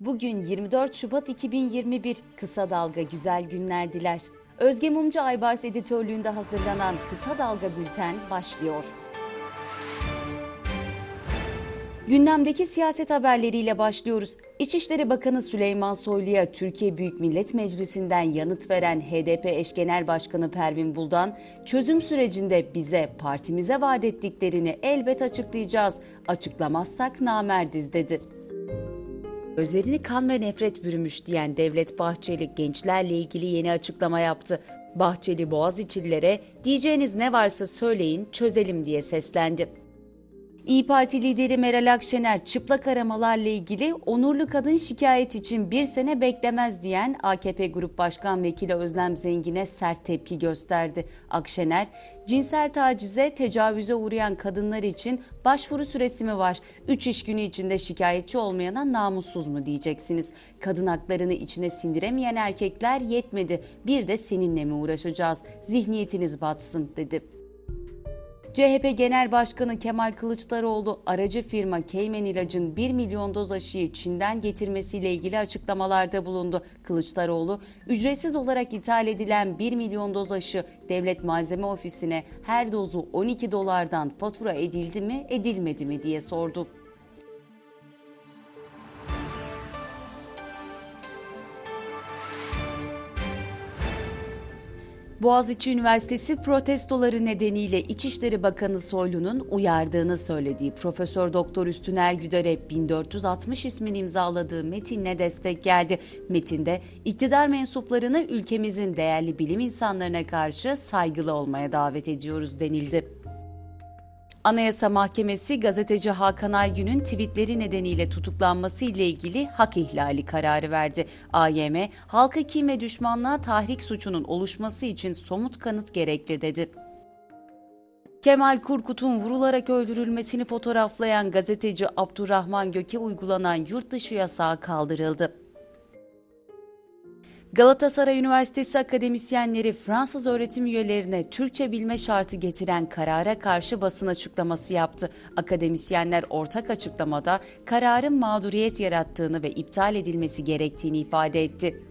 Bugün 24 Şubat 2021 Kısa Dalga Güzel Günler diler. Özge Mumcu Aybars editörlüğünde hazırlanan Kısa Dalga Bülten başlıyor. Gündemdeki siyaset haberleriyle başlıyoruz. İçişleri Bakanı Süleyman Soylu'ya Türkiye Büyük Millet Meclisi'nden yanıt veren HDP eş genel başkanı Pervin Buldan, çözüm sürecinde bize, partimize vaat ettiklerini elbet açıklayacağız. Açıklamazsak namerdiz dedi. Gözlerini kan ve nefret bürümüş diyen Devlet Bahçeli gençlerle ilgili yeni açıklama yaptı. Bahçeli Boğaziçi'lilere diyeceğiniz ne varsa söyleyin çözelim diye seslendi. İyi Parti lideri Meral Akşener çıplak aramalarla ilgili onurlu kadın şikayet için bir sene beklemez diyen AKP Grup Başkan Vekili Özlem Zengin'e sert tepki gösterdi. Akşener, cinsel tacize, tecavüze uğrayan kadınlar için başvuru süresi mi var? 3 iş günü içinde şikayetçi olmayana namussuz mu diyeceksiniz? Kadın haklarını içine sindiremeyen erkekler yetmedi. Bir de seninle mi uğraşacağız? Zihniyetiniz batsın dedi. CHP Genel Başkanı Kemal Kılıçdaroğlu aracı firma Cayman İlac'ın 1 milyon doz aşıyı Çin'den getirmesiyle ilgili açıklamalarda bulundu. Kılıçdaroğlu, ücretsiz olarak ithal edilen 1 milyon doz aşı Devlet Malzeme Ofisi'ne her dozu 12 dolardan fatura edildi mi, edilmedi mi diye sordu. Boğaziçi Üniversitesi protestoları nedeniyle İçişleri Bakanı Soylu'nun uyardığını söylediği Profesör Doktor Üstüner Güder'e 1460 ismin imzaladığı metinle destek geldi. Metinde iktidar mensuplarını ülkemizin değerli bilim insanlarına karşı saygılı olmaya davet ediyoruz denildi. Anayasa Mahkemesi gazeteci Hakan Aygün'ün tweetleri nedeniyle tutuklanması ile ilgili hak ihlali kararı verdi. AYM, halka kim ve düşmanlığa tahrik suçunun oluşması için somut kanıt gerekli dedi. Kemal Kurkut'un vurularak öldürülmesini fotoğraflayan gazeteci Abdurrahman Gök'e uygulanan yurt dışı yasağı kaldırıldı. Galatasaray Üniversitesi akademisyenleri Fransız öğretim üyelerine Türkçe bilme şartı getiren karara karşı basın açıklaması yaptı. Akademisyenler ortak açıklamada kararın mağduriyet yarattığını ve iptal edilmesi gerektiğini ifade etti.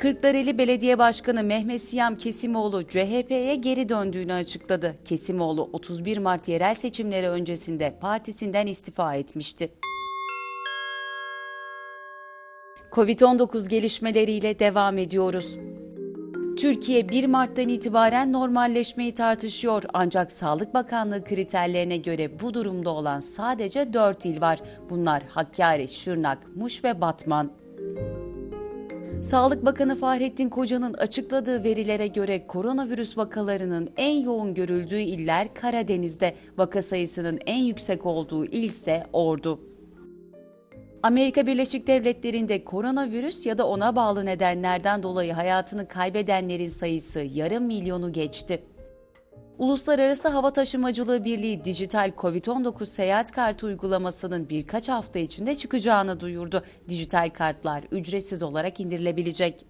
Kırklareli Belediye Başkanı Mehmet Siyam Kesimoğlu CHP'ye geri döndüğünü açıkladı. Kesimoğlu 31 Mart yerel seçimleri öncesinde partisinden istifa etmişti. Covid-19 gelişmeleriyle devam ediyoruz. Türkiye 1 Mart'tan itibaren normalleşmeyi tartışıyor ancak Sağlık Bakanlığı kriterlerine göre bu durumda olan sadece 4 il var. Bunlar Hakkari, Şırnak, Muş ve Batman. Sağlık Bakanı Fahrettin Koca'nın açıkladığı verilere göre koronavirüs vakalarının en yoğun görüldüğü iller Karadeniz'de, vaka sayısının en yüksek olduğu il ise Ordu. Amerika Birleşik Devletleri'nde koronavirüs ya da ona bağlı nedenlerden dolayı hayatını kaybedenlerin sayısı yarım milyonu geçti. Uluslararası Hava Taşımacılığı Birliği dijital COVID-19 seyahat kartı uygulamasının birkaç hafta içinde çıkacağını duyurdu. Dijital kartlar ücretsiz olarak indirilebilecek.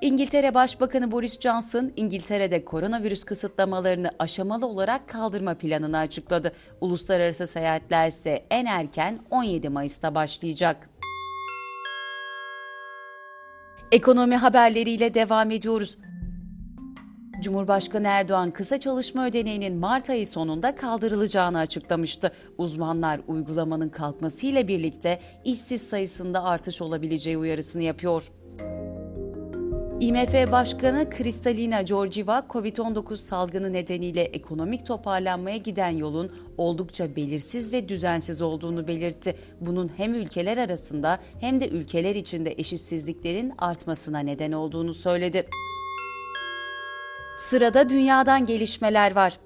İngiltere Başbakanı Boris Johnson, İngiltere'de koronavirüs kısıtlamalarını aşamalı olarak kaldırma planını açıkladı. Uluslararası seyahatler ise en erken 17 Mayıs'ta başlayacak. Ekonomi haberleriyle devam ediyoruz. Cumhurbaşkanı Erdoğan kısa çalışma ödeneğinin Mart ayı sonunda kaldırılacağını açıklamıştı. Uzmanlar uygulamanın kalkmasıyla birlikte işsiz sayısında artış olabileceği uyarısını yapıyor. IMF Başkanı Kristalina Georgieva, COVID-19 salgını nedeniyle ekonomik toparlanmaya giden yolun oldukça belirsiz ve düzensiz olduğunu belirtti. Bunun hem ülkeler arasında hem de ülkeler içinde eşitsizliklerin artmasına neden olduğunu söyledi. Sırada dünyadan gelişmeler var.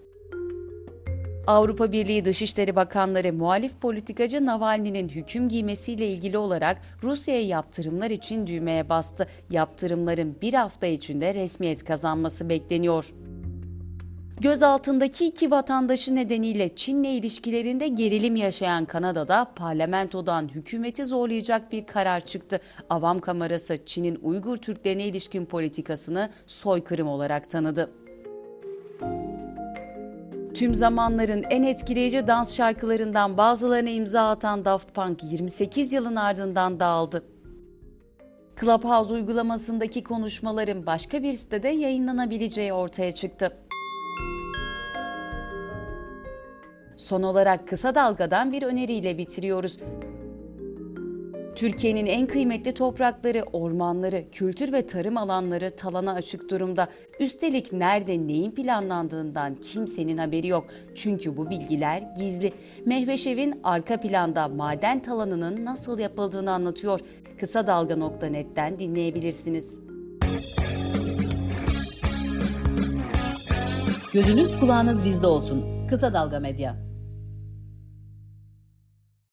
Avrupa Birliği Dışişleri Bakanları muhalif politikacı Navalny'nin hüküm giymesiyle ilgili olarak Rusya'ya yaptırımlar için düğmeye bastı. Yaptırımların bir hafta içinde resmiyet kazanması bekleniyor. Gözaltındaki iki vatandaşı nedeniyle Çin'le ilişkilerinde gerilim yaşayan Kanada'da parlamentodan hükümeti zorlayacak bir karar çıktı. Avam Kamerası Çin'in Uygur Türklerine ilişkin politikasını soykırım olarak tanıdı. Tüm zamanların en etkileyici dans şarkılarından bazılarına imza atan Daft Punk 28 yılın ardından dağıldı. Clubhouse uygulamasındaki konuşmaların başka bir sitede yayınlanabileceği ortaya çıktı. Son olarak kısa dalgadan bir öneriyle bitiriyoruz. Türkiye'nin en kıymetli toprakları, ormanları, kültür ve tarım alanları talana açık durumda. Üstelik nerede neyin planlandığından kimsenin haberi yok. Çünkü bu bilgiler gizli. Mehveşev'in arka planda maden talanının nasıl yapıldığını anlatıyor. Kısa Dalga.net'ten dinleyebilirsiniz. Gözünüz kulağınız bizde olsun. Kısa Dalga Medya.